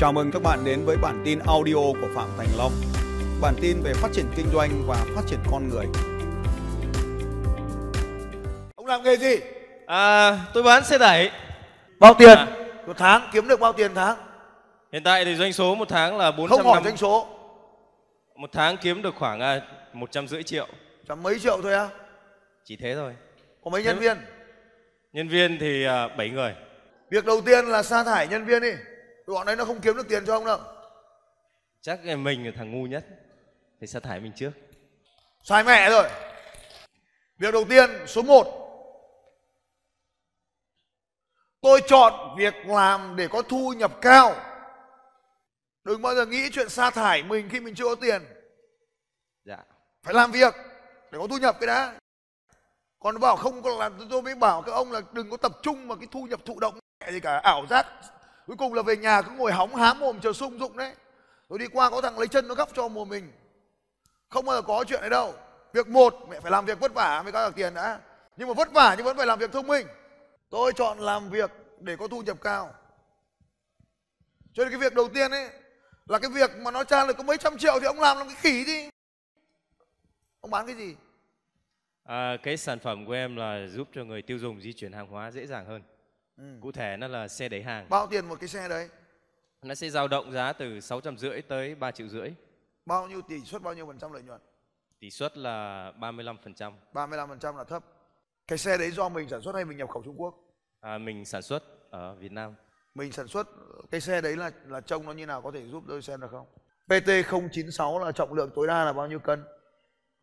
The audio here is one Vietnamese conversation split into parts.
Chào mừng các bạn đến với bản tin audio của Phạm Thành Long. Bản tin về phát triển kinh doanh và phát triển con người. Ông làm nghề gì? À, tôi bán xe đẩy. Bao tiền? À. Một tháng kiếm được bao tiền tháng? Hiện tại thì doanh số một tháng là Không 400 hỏi doanh số. Một tháng kiếm được khoảng à, một trăm rưỡi triệu. Chẳng mấy triệu thôi á. Chỉ thế thôi. Có mấy nhân viên? Nhân viên thì à, 7 người. Việc đầu tiên là sa thải nhân viên đi. Bọn đấy nó không kiếm được tiền cho ông đâu. Chắc mình là thằng ngu nhất. Thì sa thải mình trước. Sai mẹ rồi. Việc đầu tiên số 1 Tôi chọn việc làm để có thu nhập cao. Đừng bao giờ nghĩ chuyện sa thải mình khi mình chưa có tiền. Dạ. Phải làm việc để có thu nhập cái đã. Còn bảo không có làm tôi mới bảo các ông là đừng có tập trung vào cái thu nhập thụ động mẹ gì cả ảo giác. Cuối cùng là về nhà cứ ngồi hóng hám mồm chờ sung dụng đấy. Rồi đi qua có thằng lấy chân nó gắp cho mồm mình. Không bao giờ có chuyện đấy đâu. Việc một mẹ phải làm việc vất vả mới có được tiền đã. Nhưng mà vất vả nhưng vẫn phải làm việc thông minh. Tôi chọn làm việc để có thu nhập cao. Cho nên cái việc đầu tiên ấy là cái việc mà nó tra được có mấy trăm triệu thì ông làm làm cái khỉ đi. Ông bán cái gì? À, cái sản phẩm của em là giúp cho người tiêu dùng di chuyển hàng hóa dễ dàng hơn. Cụ thể nó là xe đẩy hàng. Bao tiền một cái xe đấy? Nó sẽ dao động giá từ 650 tới 3 triệu rưỡi. Bao nhiêu tỷ suất bao nhiêu phần trăm lợi nhuận? Tỷ suất là 35%. 35% là thấp. Cái xe đấy do mình sản xuất hay mình nhập khẩu Trung Quốc? À, mình sản xuất ở Việt Nam. Mình sản xuất cái xe đấy là là trông nó như nào có thể giúp tôi xem được không? PT 096 là trọng lượng tối đa là bao nhiêu cân?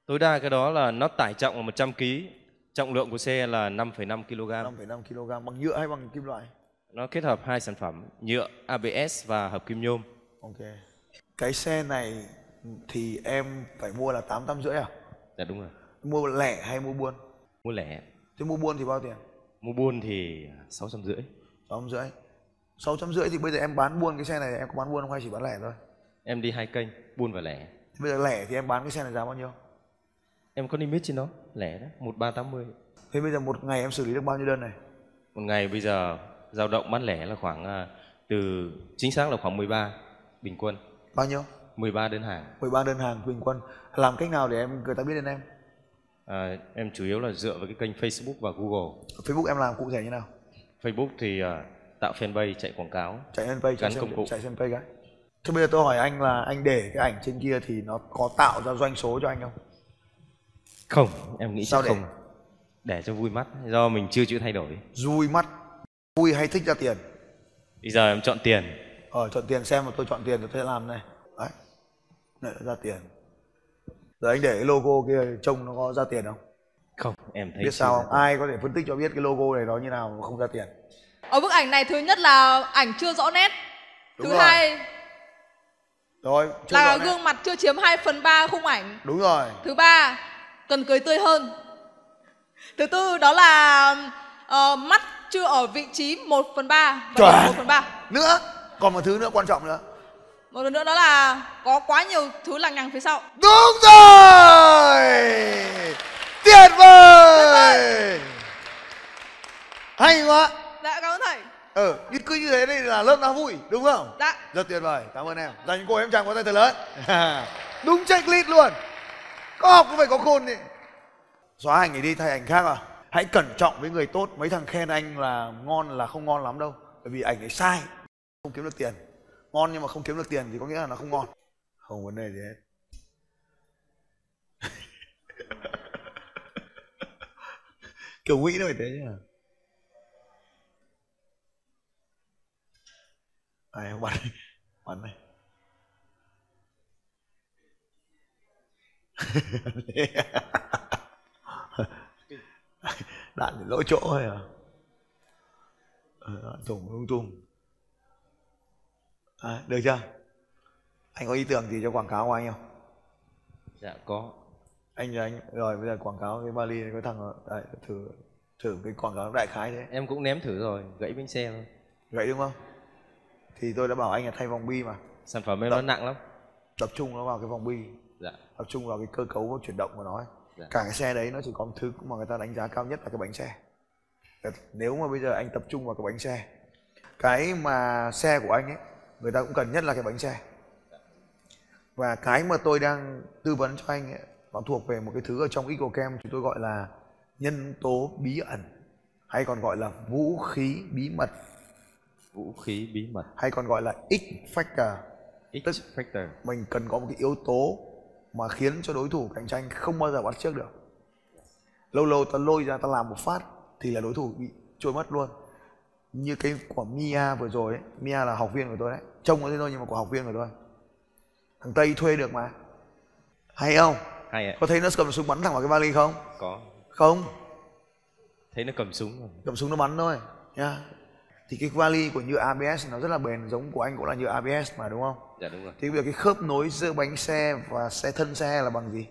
Tối đa cái đó là nó tải trọng là 100 kg. Trọng lượng của xe là 5,5 kg. 5,5 kg bằng nhựa hay bằng kim loại? Nó kết hợp hai sản phẩm nhựa ABS và hợp kim nhôm. Ok. Cái xe này thì em phải mua là 8 rưỡi à? Dạ đúng rồi. Mua lẻ hay mua buôn? Mua lẻ. Thế mua buôn thì bao tiền? Mua buôn thì 650. 6 rưỡi. 600 rưỡi thì bây giờ em bán buôn cái xe này em có bán buôn không hay chỉ bán lẻ thôi? Em đi hai kênh, buôn và lẻ. Bây giờ lẻ thì em bán cái xe này giá bao nhiêu? Em có limit trên đó, lẻ đó, 1380. Thế bây giờ một ngày em xử lý được bao nhiêu đơn này? Một ngày bây giờ dao động bán lẻ là khoảng à, từ chính xác là khoảng 13 bình quân, Bao nhiêu? 13 đơn hàng. 13 đơn hàng bình quân. Làm cách nào để em người ta biết đến em? À, em chủ yếu là dựa vào cái kênh Facebook và Google. Facebook em làm cụ thể như nào? Facebook thì à, tạo fanpage chạy quảng cáo. Chạy lên page, chạy Gắn công cụ. chạy xem page cái. Thế bây giờ tôi hỏi anh là anh để cái ảnh trên kia thì nó có tạo ra doanh số cho anh không? Không, em nghĩ Sao để? không. Để cho vui mắt, do mình chưa chịu thay đổi. Vui mắt, vui hay thích ra tiền? Bây giờ em chọn tiền. Ờ, chọn tiền xem mà tôi chọn tiền thì tôi sẽ làm này. Đấy, này là ra tiền. Rồi anh để cái logo kia trông nó có ra tiền không? Không, em thấy biết sao không? Ai có thể phân tích cho biết cái logo này nó như nào mà không ra tiền? Ở bức ảnh này thứ nhất là ảnh chưa rõ nét. Đúng thứ rồi. hai Rồi, chưa là gương mặt chưa chiếm 2 phần 3 khung ảnh. Đúng rồi. Thứ ba cần cười tươi hơn. Thứ tư đó là ờ, mắt chưa ở vị trí 1 phần 3 Chuẩn. 1 phần 3. Nữa, còn một thứ nữa quan trọng nữa. Một lần nữa đó là có quá nhiều thứ lằng nhằng phía sau. Đúng rồi Tuyệt vời Hay quá Dạ cảm ơn thầy. Ừ, cứ cứ như thế đây là lớp nó vui, đúng không? Dạ. Rất tuyệt vời, cảm ơn em Dành cô em chàng có tay thật lớn Đúng checklist luôn có học cũng phải có khôn đi. Xóa ảnh này đi, thay ảnh khác à? Hãy cẩn trọng với người tốt. Mấy thằng khen anh là ngon là không ngon lắm đâu. Bởi vì ảnh ấy sai. Không kiếm được tiền. Ngon nhưng mà không kiếm được tiền thì có nghĩa là nó không ngon. Không vấn đề gì hết. Kiểu nghĩ nó phải thế chứ. Ai không bắn đi bắn này. Đạn thì lỗ chỗ thôi à? Ờ, thủng lung tung. À, được chưa? Anh có ý tưởng gì cho quảng cáo của anh không? Dạ có. anh cho anh rồi bây giờ quảng cáo cái vali này có thằng đấy, thử thử cái quảng cáo đại khái thế. Em cũng ném thử rồi, gãy bánh xe thôi. vậy đúng không? Thì tôi đã bảo anh là thay vòng bi mà. Sản phẩm em nó nặng lắm. tập trung nó vào cái vòng bi Dạ. tập trung vào cái cơ cấu và chuyển động của nó ấy. Dạ. cả cái xe đấy nó chỉ có một thứ mà người ta đánh giá cao nhất là cái bánh xe nếu mà bây giờ anh tập trung vào cái bánh xe cái mà xe của anh ấy người ta cũng cần nhất là cái bánh xe và cái mà tôi đang tư vấn cho anh ấy, nó thuộc về một cái thứ ở trong EcoCam chúng tôi gọi là nhân tố bí ẩn hay còn gọi là vũ khí bí mật vũ khí bí mật hay còn gọi là X factor X factor mình cần có một cái yếu tố mà khiến cho đối thủ cạnh tranh không bao giờ bắt trước được. Lâu lâu ta lôi ra ta làm một phát thì là đối thủ bị trôi mất luôn. Như cái của Mia vừa rồi ấy. Mia là học viên của tôi đấy. Trông có thế thôi nhưng mà của học viên của tôi. Thằng Tây thuê được mà. Hay không? Hay ạ. Có thấy nó cầm súng bắn thẳng vào cái vali không? Có. Không? Thấy nó cầm súng rồi. Cầm súng nó bắn thôi nha thì cái vali của như ABS nó rất là bền giống của anh cũng là như ABS mà đúng không dạ đúng rồi. Thì bây giờ cái khớp nối giữa bánh xe và xe thân xe là bằng gì?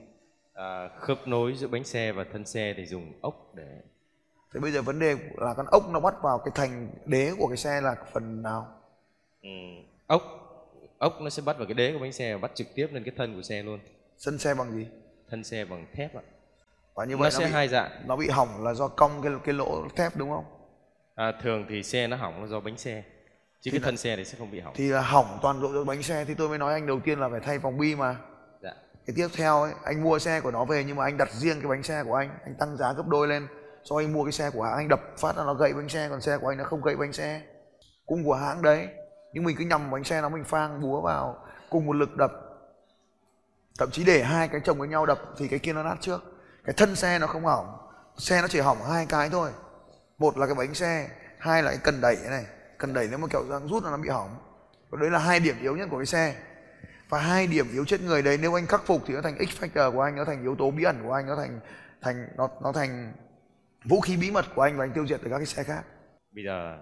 À, khớp nối giữa bánh xe và thân xe thì dùng ốc để thì bây giờ vấn đề là con ốc nó bắt vào cái thành đế của cái xe là phần nào? Ừ, ốc ốc nó sẽ bắt vào cái đế của bánh xe và bắt trực tiếp lên cái thân của xe luôn. Sân xe bằng gì? Thân xe bằng thép ạ. Và như nó vậy sẽ bị, hai dạng. nó bị hỏng là do cong cái cái lỗ thép đúng không? À, thường thì xe nó hỏng là do bánh xe chứ Thì cái thân xe thì sẽ không bị hỏng. thì là hỏng toàn bộ bánh xe. Thì tôi mới nói anh đầu tiên là phải thay vòng bi mà. Dạ. Cái tiếp theo ấy, anh mua xe của nó về nhưng mà anh đặt riêng cái bánh xe của anh anh tăng giá gấp đôi lên. So anh mua cái xe của hãng anh đập phát là nó gãy bánh xe còn xe của anh nó không gãy bánh xe. Cùng của hãng đấy nhưng mình cứ nhầm bánh xe nó mình phang búa vào cùng một lực đập. Thậm chí để hai cái chồng với nhau đập thì cái kia nó nát trước. Cái thân xe nó không hỏng xe nó chỉ hỏng hai cái thôi. Một là cái bánh xe hai là cái cần đẩy này cần đẩy nếu mà kẹo răng rút là nó bị hỏng. Và đấy là hai điểm yếu nhất của cái xe. Và hai điểm yếu chết người đấy nếu anh khắc phục thì nó thành x factor của anh nó thành yếu tố bí ẩn của anh nó thành thành nó nó thành vũ khí bí mật của anh và anh tiêu diệt được các cái xe khác. Bây giờ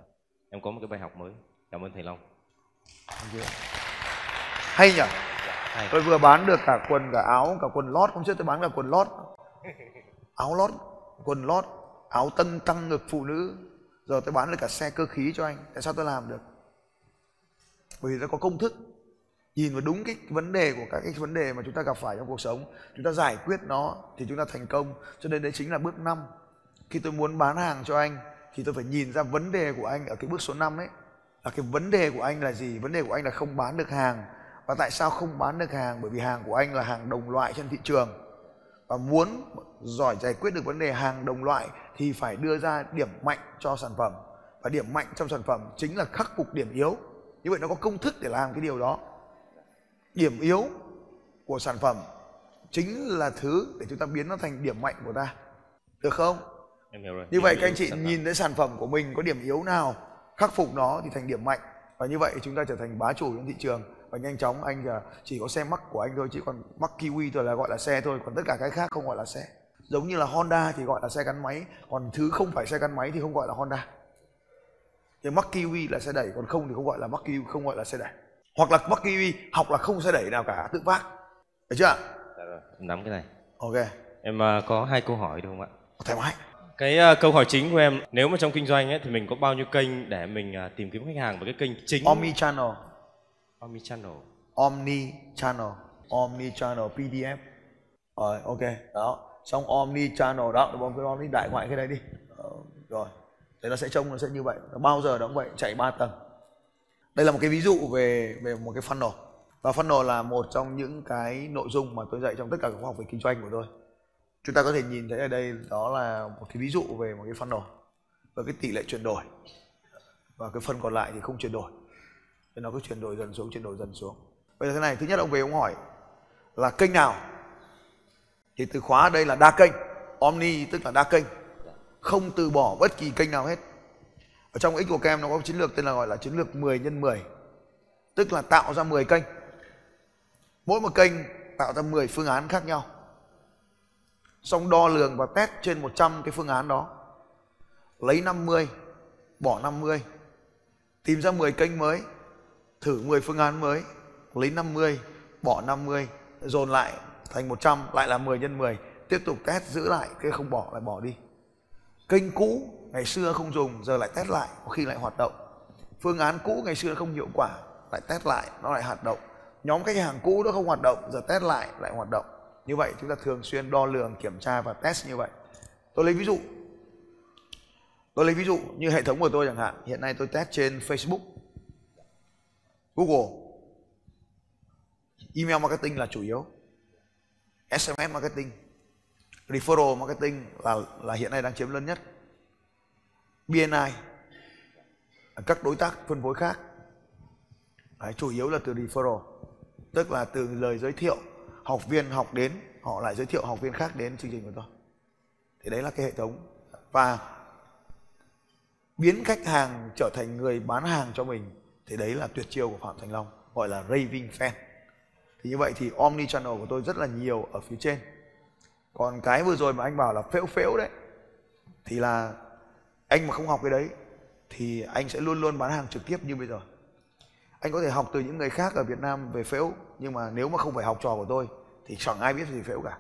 em có một cái bài học mới. Cảm ơn thầy long. Hay nhỉ? Hay. Tôi vừa bán được cả quần cả áo cả quần lót hôm trước tôi bán cả quần lót. Áo lót quần lót áo tân tăng ngực phụ nữ giờ tôi bán được cả xe cơ khí cho anh, tại sao tôi làm được? Bởi vì tôi có công thức. Nhìn vào đúng cái vấn đề của các cái vấn đề mà chúng ta gặp phải trong cuộc sống, chúng ta giải quyết nó thì chúng ta thành công. Cho nên đấy chính là bước 5 khi tôi muốn bán hàng cho anh thì tôi phải nhìn ra vấn đề của anh ở cái bước số 5 ấy. Là cái vấn đề của anh là gì? Vấn đề của anh là không bán được hàng. Và tại sao không bán được hàng? Bởi vì hàng của anh là hàng đồng loại trên thị trường và muốn giỏi giải quyết được vấn đề hàng đồng loại thì phải đưa ra điểm mạnh cho sản phẩm. Và điểm mạnh trong sản phẩm chính là khắc phục điểm yếu. Như vậy nó có công thức để làm cái điều đó. Điểm yếu của sản phẩm chính là thứ để chúng ta biến nó thành điểm mạnh của ta. Được không? Em hiểu rồi. Như vậy các anh chị nhìn thấy sản phẩm của mình có điểm yếu nào khắc phục nó thì thành điểm mạnh. Và như vậy chúng ta trở thành bá chủ trên thị trường và nhanh chóng anh à, chỉ có xe mắc của anh thôi chỉ còn mắc kiwi thôi là gọi là xe thôi còn tất cả cái khác không gọi là xe. Giống như là honda thì gọi là xe gắn máy còn thứ không phải xe gắn máy thì không gọi là honda. Thì mắc kiwi là xe đẩy còn không thì không gọi là mắc kiwi không gọi là xe đẩy. Hoặc là mắc kiwi học là không xe đẩy nào cả tự vác được chưa? Dạ rồi, em nắm cái này. Ok. Em à, có hai câu hỏi được không ạ? Thoải mái cái à, câu hỏi chính của em nếu mà trong kinh doanh ấy, thì mình có bao nhiêu kênh để mình à, tìm kiếm khách hàng và cái kênh chính? Omni channel omni channel Omni Channel Omni Channel PDF rồi ok. Đó. Xong Omni Channel đó. Đúng không? Cái Omni đại ngoại cái đấy đi. Ờ, rồi. Thế nó sẽ trông nó sẽ như vậy. Nó bao giờ nó cũng vậy. Chạy 3 tầng. Đây là một cái ví dụ về về một cái funnel. Và funnel là một trong những cái nội dung mà tôi dạy trong tất cả các khóa học về kinh doanh của tôi. Chúng ta có thể nhìn thấy ở đây đó là một cái ví dụ về một cái funnel. Và cái tỷ lệ chuyển đổi. Và cái phần còn lại thì không chuyển đổi thì nó cứ chuyển đổi dần xuống, chuyển đổi dần xuống. Bây giờ thế này, thứ nhất ông về ông hỏi là kênh nào? Thì từ khóa đây là đa kênh, omni tức là đa kênh. Không từ bỏ bất kỳ kênh nào hết. Ở trong x của kem nó có chiến lược tên là gọi là chiến lược 10 nhân 10 tức là tạo ra 10 kênh. Mỗi một kênh tạo ra 10 phương án khác nhau. Xong đo lường và test trên 100 cái phương án đó. Lấy 50 bỏ 50 tìm ra 10 kênh mới thử 10 phương án mới, lấy 50 bỏ 50 dồn lại thành 100 lại là 10 nhân 10 tiếp tục test giữ lại, cái không bỏ lại bỏ đi. Kênh cũ ngày xưa không dùng, giờ lại test lại, có khi lại hoạt động. Phương án cũ ngày xưa không hiệu quả, lại test lại, nó lại hoạt động. Nhóm khách hàng cũ nó không hoạt động, giờ test lại lại hoạt động. Như vậy chúng ta thường xuyên đo lường, kiểm tra và test như vậy. Tôi lấy ví dụ. Tôi lấy ví dụ như hệ thống của tôi chẳng hạn. Hiện nay tôi test trên Facebook. Google. Email marketing là chủ yếu. SMS marketing referral marketing là là hiện nay đang chiếm lớn nhất. BNI các đối tác phân phối khác. Đấy, chủ yếu là từ referral tức là từ lời giới thiệu học viên học đến họ lại giới thiệu học viên khác đến chương trình của tôi. Thì đấy là cái hệ thống. Và biến khách hàng trở thành người bán hàng cho mình thì đấy là tuyệt chiêu của phạm thành long, gọi là raving fan. Thì như vậy thì omni channel của tôi rất là nhiều ở phía trên. Còn cái vừa rồi mà anh bảo là phễu phễu đấy, thì là anh mà không học cái đấy, thì anh sẽ luôn luôn bán hàng trực tiếp như bây giờ. Anh có thể học từ những người khác ở Việt Nam về phễu, nhưng mà nếu mà không phải học trò của tôi, thì chẳng ai biết gì phễu cả.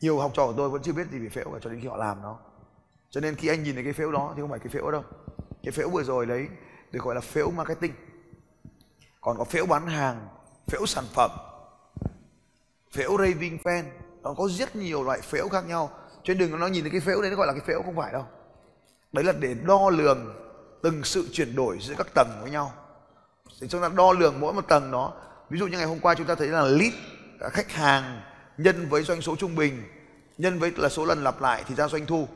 Nhiều học trò của tôi vẫn chưa biết gì về phễu cả, cho đến khi họ làm nó. Cho nên khi anh nhìn thấy cái phễu đó, thì không phải cái phễu đâu. Cái phễu vừa rồi đấy được gọi là phễu marketing. Còn có phễu bán hàng, phễu sản phẩm, phễu raving fan, nó có rất nhiều loại phễu khác nhau. Cho nên đừng nó nhìn thấy cái phễu đấy nó gọi là cái phễu không phải đâu. Đấy là để đo lường từng sự chuyển đổi giữa các tầng với nhau. Thì chúng ta đo lường mỗi một tầng đó. Ví dụ như ngày hôm qua chúng ta thấy là lead à, khách hàng nhân với doanh số trung bình, nhân với là số lần lặp lại thì ra doanh thu.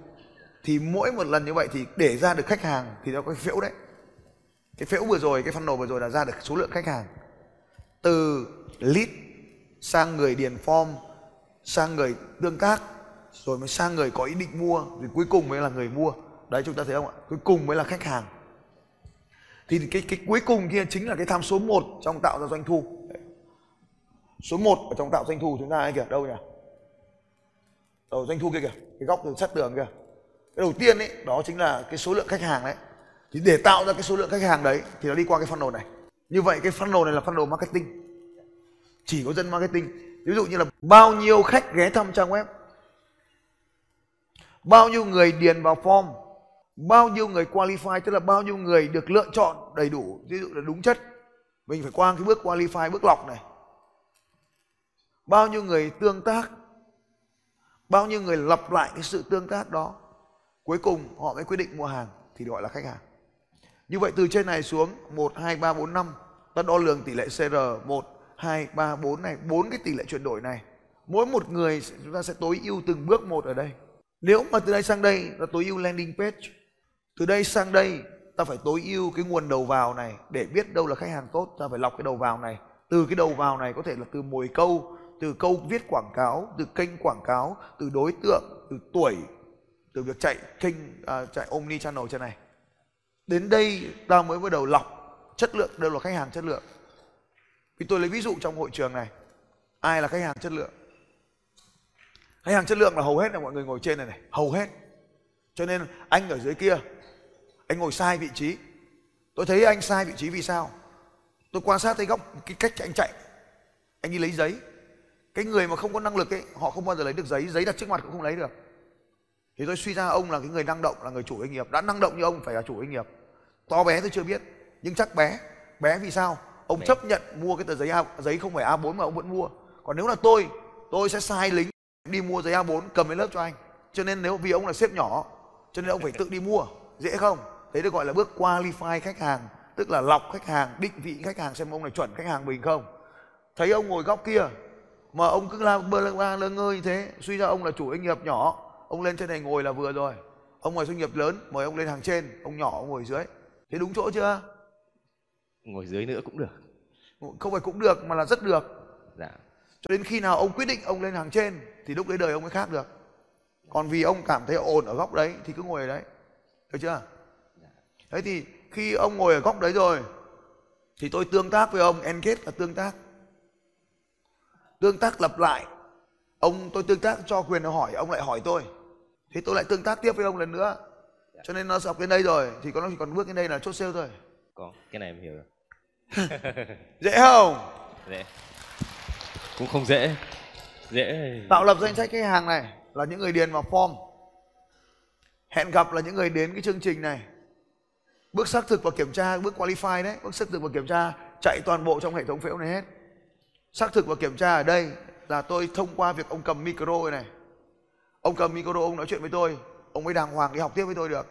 Thì mỗi một lần như vậy thì để ra được khách hàng thì nó có phễu đấy cái phễu vừa rồi, cái funnel vừa rồi là ra được số lượng khách hàng. Từ lead sang người điền form, sang người tương tác, rồi mới sang người có ý định mua rồi cuối cùng mới là người mua. Đấy, chúng ta thấy không ạ? Cuối cùng mới là khách hàng. Thì cái cái cuối cùng kia chính là cái tham số 1 trong tạo ra doanh thu. Số 1 ở trong tạo doanh thu chúng ta ai kìa, đâu nhỉ? Ở doanh thu kia kìa, cái góc từ sát tường kìa. Cái đầu tiên ấy, đó chính là cái số lượng khách hàng đấy thì để tạo ra cái số lượng khách hàng đấy thì nó đi qua cái funnel này. Như vậy cái funnel này là funnel marketing. Chỉ có dân marketing. Ví dụ như là bao nhiêu khách ghé thăm trang web, bao nhiêu người điền vào form, bao nhiêu người qualify, tức là bao nhiêu người được lựa chọn đầy đủ, ví dụ là đúng chất. Mình phải qua cái bước qualify, bước lọc này. Bao nhiêu người tương tác, bao nhiêu người lặp lại cái sự tương tác đó, cuối cùng họ mới quyết định mua hàng thì gọi là khách hàng như vậy từ trên này xuống 1, 2, 3, 4, 5 ta đo lường tỷ lệ CR 1, 2, 3, 4 này bốn cái tỷ lệ chuyển đổi này. Mỗi một người chúng ta sẽ tối ưu từng bước một ở đây. Nếu mà từ đây sang đây là tối ưu landing page. Từ đây sang đây ta phải tối ưu cái nguồn đầu vào này. Để biết đâu là khách hàng tốt ta phải lọc cái đầu vào này. Từ cái đầu vào này có thể là từ mồi câu từ câu viết quảng cáo từ kênh quảng cáo từ đối tượng từ tuổi từ việc chạy kênh à, chạy omni channel trên này đến đây ta mới bắt đầu lọc chất lượng, đâu là khách hàng chất lượng. Vì tôi lấy ví dụ trong hội trường này. Ai là khách hàng chất lượng? Khách hàng chất lượng là hầu hết là mọi người ngồi trên này này, hầu hết. Cho nên anh ở dưới kia, anh ngồi sai vị trí. Tôi thấy anh sai vị trí vì sao? Tôi quan sát thấy góc, cái cách anh chạy. Anh đi lấy giấy. Cái người mà không có năng lực ấy, họ không bao giờ lấy được giấy. Giấy đặt trước mặt cũng không lấy được thì tôi suy ra ông là cái người năng động là người chủ doanh nghiệp. Đã năng động như ông phải là chủ doanh nghiệp. To bé tôi chưa biết nhưng chắc bé. Bé vì sao? Ông bé. chấp nhận mua cái tờ giấy A, giấy không phải A4 mà ông vẫn mua. Còn nếu là tôi tôi sẽ sai lính đi mua giấy A4 cầm lên lớp cho anh. Cho nên nếu vì ông là sếp nhỏ cho nên ông phải tự đi mua. Dễ không? Thế được gọi là bước qualify khách hàng tức là lọc khách hàng định vị khách hàng xem ông này chuẩn khách hàng mình không. Thấy ông ngồi góc kia mà ông cứ la bơ lơ lơ ngơ như thế suy ra ông là chủ doanh nghiệp nhỏ ông lên trên này ngồi là vừa rồi. Ông ngoài doanh nghiệp lớn mời ông lên hàng trên ông nhỏ ông ngồi dưới. Thế đúng chỗ chưa? Ngồi dưới nữa cũng được. Không phải cũng được mà là rất được. Dạ. Cho đến khi nào ông quyết định ông lên hàng trên thì lúc đấy đời ông mới khác được. Còn vì ông cảm thấy ổn ở góc đấy thì cứ ngồi ở đấy. Được chưa? Thế thì khi ông ngồi ở góc đấy rồi thì tôi tương tác với ông engage là tương tác. Tương tác lặp lại. Ông tôi tương tác cho quyền hỏi ông lại hỏi tôi thì tôi lại tương tác tiếp với ông lần nữa. Cho nên nó dọc đến đây rồi. Thì có nó chỉ còn bước đến đây là chốt sale thôi. Có cái này em hiểu rồi. Dễ không? Dễ. Cũng không dễ. Dễ. Tạo lập danh sách khách hàng này là những người điền vào form. Hẹn gặp là những người đến cái chương trình này. Bước xác thực và kiểm tra bước qualify đấy. Bước xác thực và kiểm tra chạy toàn bộ trong hệ thống phễu này hết. Xác thực và kiểm tra ở đây là tôi thông qua việc ông cầm micro này ông cầm micro ông nói chuyện với tôi. Ông mới đàng hoàng đi học tiếp với tôi được.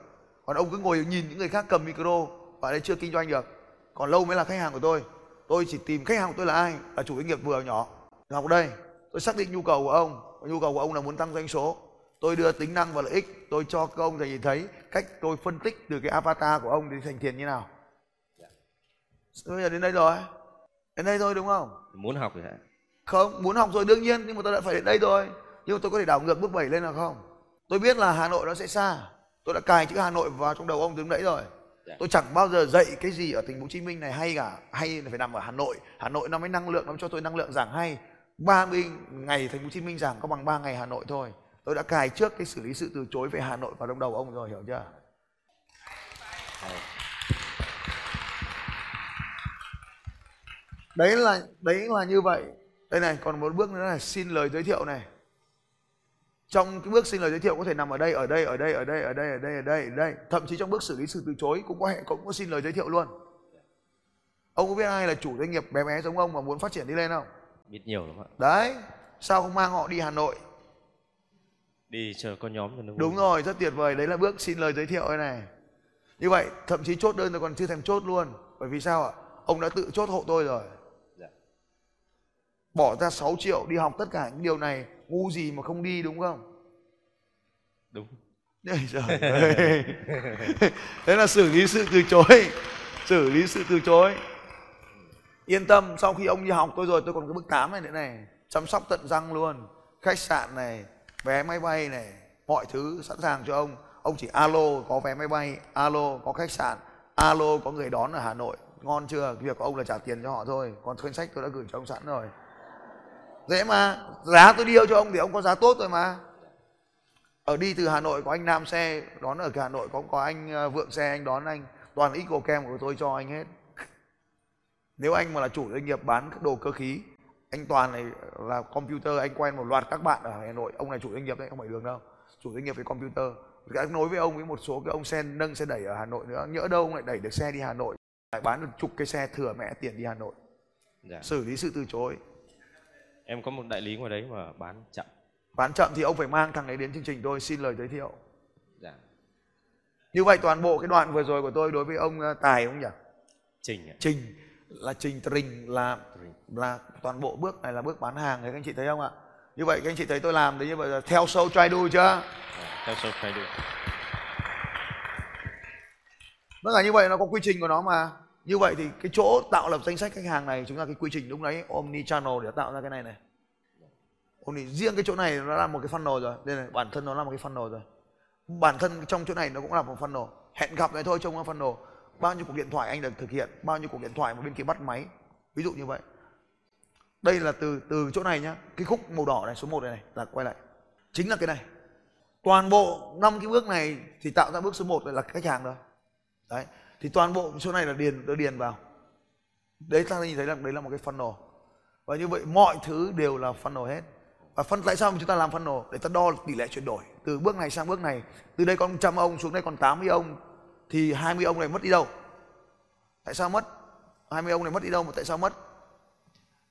Còn ông cứ ngồi nhìn những người khác cầm micro và đây chưa kinh doanh được. Còn lâu mới là khách hàng của tôi. Tôi chỉ tìm khách hàng của tôi là ai? Là chủ doanh nghiệp vừa nhỏ. Học đây tôi xác định nhu cầu của ông. Nhu cầu của ông là muốn tăng doanh số. Tôi đưa tính năng và lợi ích. Tôi cho các ông nhìn thấy cách tôi phân tích từ cái avatar của ông đến thành tiền như nào. Bây giờ đến đây rồi. Đến đây thôi đúng không? Muốn học thì hả không muốn học rồi đương nhiên nhưng mà tôi đã phải đến đây rồi nhưng mà tôi có thể đảo ngược bước 7 lên là không? Tôi biết là hà nội nó sẽ xa. Tôi đã cài chữ hà nội vào trong đầu ông từ nãy rồi. Dạ. tôi chẳng bao giờ dạy cái gì ở thành phố hồ chí minh này hay cả. Hay là phải nằm ở hà nội. Hà nội nó mới năng lượng nó cho tôi năng lượng giảng hay. 30 ngày thành phố hồ chí minh giảng có bằng 3 ngày hà nội thôi. Tôi đã cài trước cái xử lý sự từ chối về hà nội vào trong đầu ông rồi hiểu chưa? Đấy là đấy là như vậy. Đây này còn một bước nữa là xin lời giới thiệu này trong cái bước xin lời giới thiệu có thể nằm ở đây ở đây ở đây ở đây ở đây ở đây ở đây ở đây. Thậm chí trong bước xử lý sự từ chối cũng có hệ cũng có xin lời giới thiệu luôn. Ông có biết ai là chủ doanh nghiệp bé bé giống ông mà muốn phát triển đi lên không? Biết nhiều lắm ạ. Đấy sao không mang họ đi hà nội? Đi chờ có nhóm cho nó đúng rồi rất tuyệt vời. Đấy là bước xin lời giới thiệu đây này. Như vậy thậm chí chốt đơn tôi còn chưa thèm chốt luôn. Bởi vì sao ạ? Ông đã tự chốt hộ tôi rồi. Dạ. bỏ ra 6 triệu đi học tất cả những điều này ngu gì mà không đi đúng không? Đúng. Trời ơi. Thế là xử lý sự từ chối. Xử lý sự từ chối. Yên tâm sau khi ông đi học tôi rồi tôi còn cái bước 8 này nữa này. Chăm sóc tận răng luôn. Khách sạn này vé máy bay này mọi thứ sẵn sàng cho ông. Ông chỉ alo có vé máy bay alo có khách sạn alo có người đón ở hà nội. Ngon chưa? Việc của ông là trả tiền cho họ thôi. Còn danh sách tôi đã gửi cho ông sẵn rồi dễ mà giá tôi điêu cho ông thì ông có giá tốt rồi mà. Ở đi từ hà nội có anh nam xe đón ở hà nội có có anh ờ, vượng xe anh đón anh. Toàn ít kem của tôi cho anh hết. Nếu anh mà là chủ doanh nghiệp bán các đồ cơ khí anh toàn này là computer anh quen một loạt các bạn ở hà nội. Ông này chủ doanh nghiệp đấy không phải đường đâu. Chủ doanh nghiệp về computer. Anh nối với ông với một số cái ông xe nâng xe đẩy ở hà nội nữa. Nhỡ đâu ông lại đẩy được xe đi hà nội lại bán được chục cái xe thừa mẹ tiền đi hà nội. Dạ. xử lý sự từ chối em có một đại lý ngoài đấy mà bán chậm. Bán chậm thì ông phải mang thằng ấy đến chương trình tôi xin lời giới thiệu. Dạ. như vậy toàn bộ cái đoạn vừa rồi của tôi đối với ông ờ, tài không nhỉ? Trình à? trình là trình trình là là toàn bộ bước này là bước bán hàng đấy các anh chị thấy không ạ? Như vậy các anh chị thấy tôi làm đấy như vậy là theo sâu try do chưa? À, theo sâu try do. Nó là như vậy nó có quy trình của nó mà như vậy thì cái chỗ tạo lập danh sách khách hàng này chúng ta cái quy trình lúc đấy omni channel để tạo ra cái này này. Omni riêng cái chỗ này nó là một cái funnel rồi. Đây này, bản thân nó là một cái funnel rồi. Bản thân trong chỗ này nó cũng là một funnel. Hẹn gặp này thôi trong cái funnel. Bao nhiêu cuộc điện thoại anh được thực hiện, bao nhiêu cuộc điện thoại mà bên kia bắt máy. Ví dụ như vậy. Đây là từ từ chỗ này nhá. Cái khúc màu đỏ này, số 1 này này, là quay lại. Chính là cái này. Toàn bộ năm cái bước này thì tạo ra bước số 1 là khách hàng rồi. Đấy thì toàn bộ chỗ này là điền tôi điền vào. Đấy, ta nhìn thấy rằng đấy là một cái funnel. Và như vậy mọi thứ đều là funnel hết. Và phân, tại sao chúng ta làm funnel? Để ta đo tỷ lệ chuyển đổi. Từ bước này sang bước này. Từ đây còn trăm ông xuống đây còn 80 ông, thì 20 ông này mất đi đâu? Tại sao mất? 20 ông này mất đi đâu mà tại sao mất?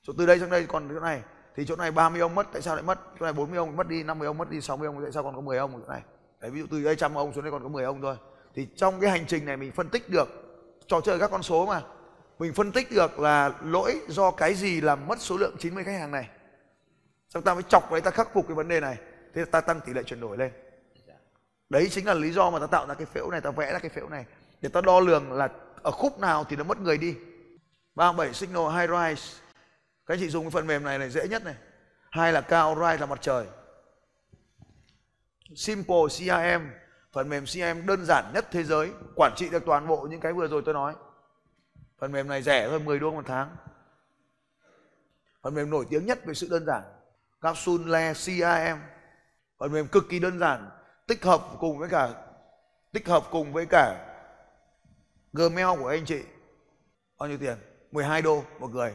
Chỗ từ đây sang đây còn chỗ này. Thì chỗ này 30 ông mất, tại sao lại mất? Chỗ này 40 ông mất đi 50 ông mất đi 60 ông, tại sao còn có 10 ông ở chỗ này? Đấy, ví dụ từ đây trăm ông xuống đây còn có 10 ông thôi thì trong cái hành trình này mình phân tích được, trò chơi các con số mà, mình phân tích được là lỗi do cái gì làm mất số lượng 90 khách hàng này. Xong ta mới chọc đấy ta khắc phục cái vấn đề này, thế ta tăng tỷ lệ chuyển đổi lên. Đấy chính là lý do mà ta tạo ra cái phễu này, ta vẽ ra cái phễu này, để ta đo lường là ở khúc nào thì nó mất người đi. 37 signal, high rise. Các anh chị dùng cái phần mềm này này dễ nhất này. Hai là cao, rise là mặt trời. Simple CRM phần mềm CRM đơn giản nhất thế giới quản trị được toàn bộ những cái vừa rồi tôi nói. Phần mềm này rẻ thôi 10 đô một tháng. Phần mềm nổi tiếng nhất về sự đơn giản Capsule CRM phần mềm cực kỳ đơn giản tích hợp cùng với cả tích hợp cùng với cả Gmail của anh chị. Bao nhiêu tiền? 12 đô một người.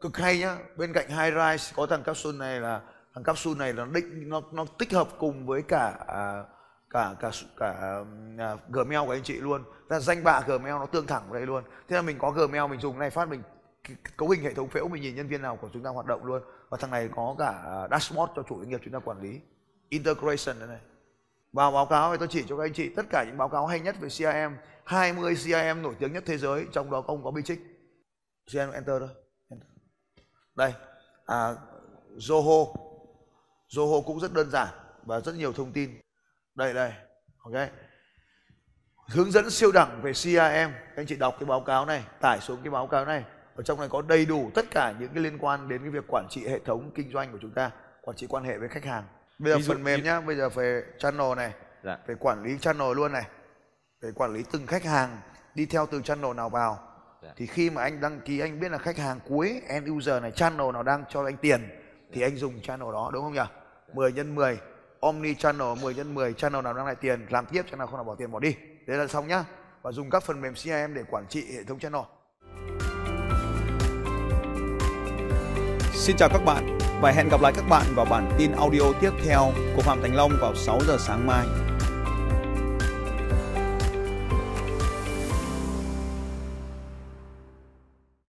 Cực hay nhá bên cạnh Highrise có thằng capsule này là thằng capsule này là định nó nó tích hợp cùng với cả à, cả cả cả uh, à, Gmail của anh chị luôn. Là danh bạ Gmail nó tương thẳng vào đây luôn. Thế là mình có Gmail mình dùng này phát mình cấu hình hệ thống phễu mình nhìn nhân viên nào của chúng ta hoạt động luôn. Và thằng này có cả à, dashboard cho chủ doanh nghiệp chúng ta quản lý. Integration này, này. vào báo cáo thì tôi chỉ cho các anh chị tất cả những báo cáo hay nhất về CRM 20 CRM nổi tiếng nhất thế giới trong đó không có Bitrix CRM enter thôi. Đây à, Zoho. Zoho cũng rất đơn giản và rất nhiều thông tin đây đây. Ok. Hướng dẫn siêu đẳng về CRM anh chị đọc cái báo cáo này tải xuống cái báo cáo này. Ở trong này có đầy đủ tất cả những cái liên quan đến cái việc quản trị hệ thống kinh doanh của chúng ta quản trị quan hệ với khách hàng. Bây giờ Ví phần mềm như... nhá bây giờ về channel này dạ. về quản lý channel luôn này về quản lý từng khách hàng đi theo từ channel nào vào. Dạ. thì khi mà anh đăng ký anh biết là khách hàng cuối end user này channel nào đang cho anh tiền thì dạ. anh dùng channel đó đúng không nhỉ? 10 nhân 10 omni channel 10 nhân 10 channel nào đang lại tiền, làm tiếp, channel không nào bỏ tiền, bỏ đi. Đấy là xong nhá. Và dùng các phần mềm CRM để quản trị hệ thống channel. Xin chào các bạn và hẹn gặp lại các bạn vào bản tin audio tiếp theo của Phạm Thành Long vào 6 giờ sáng mai.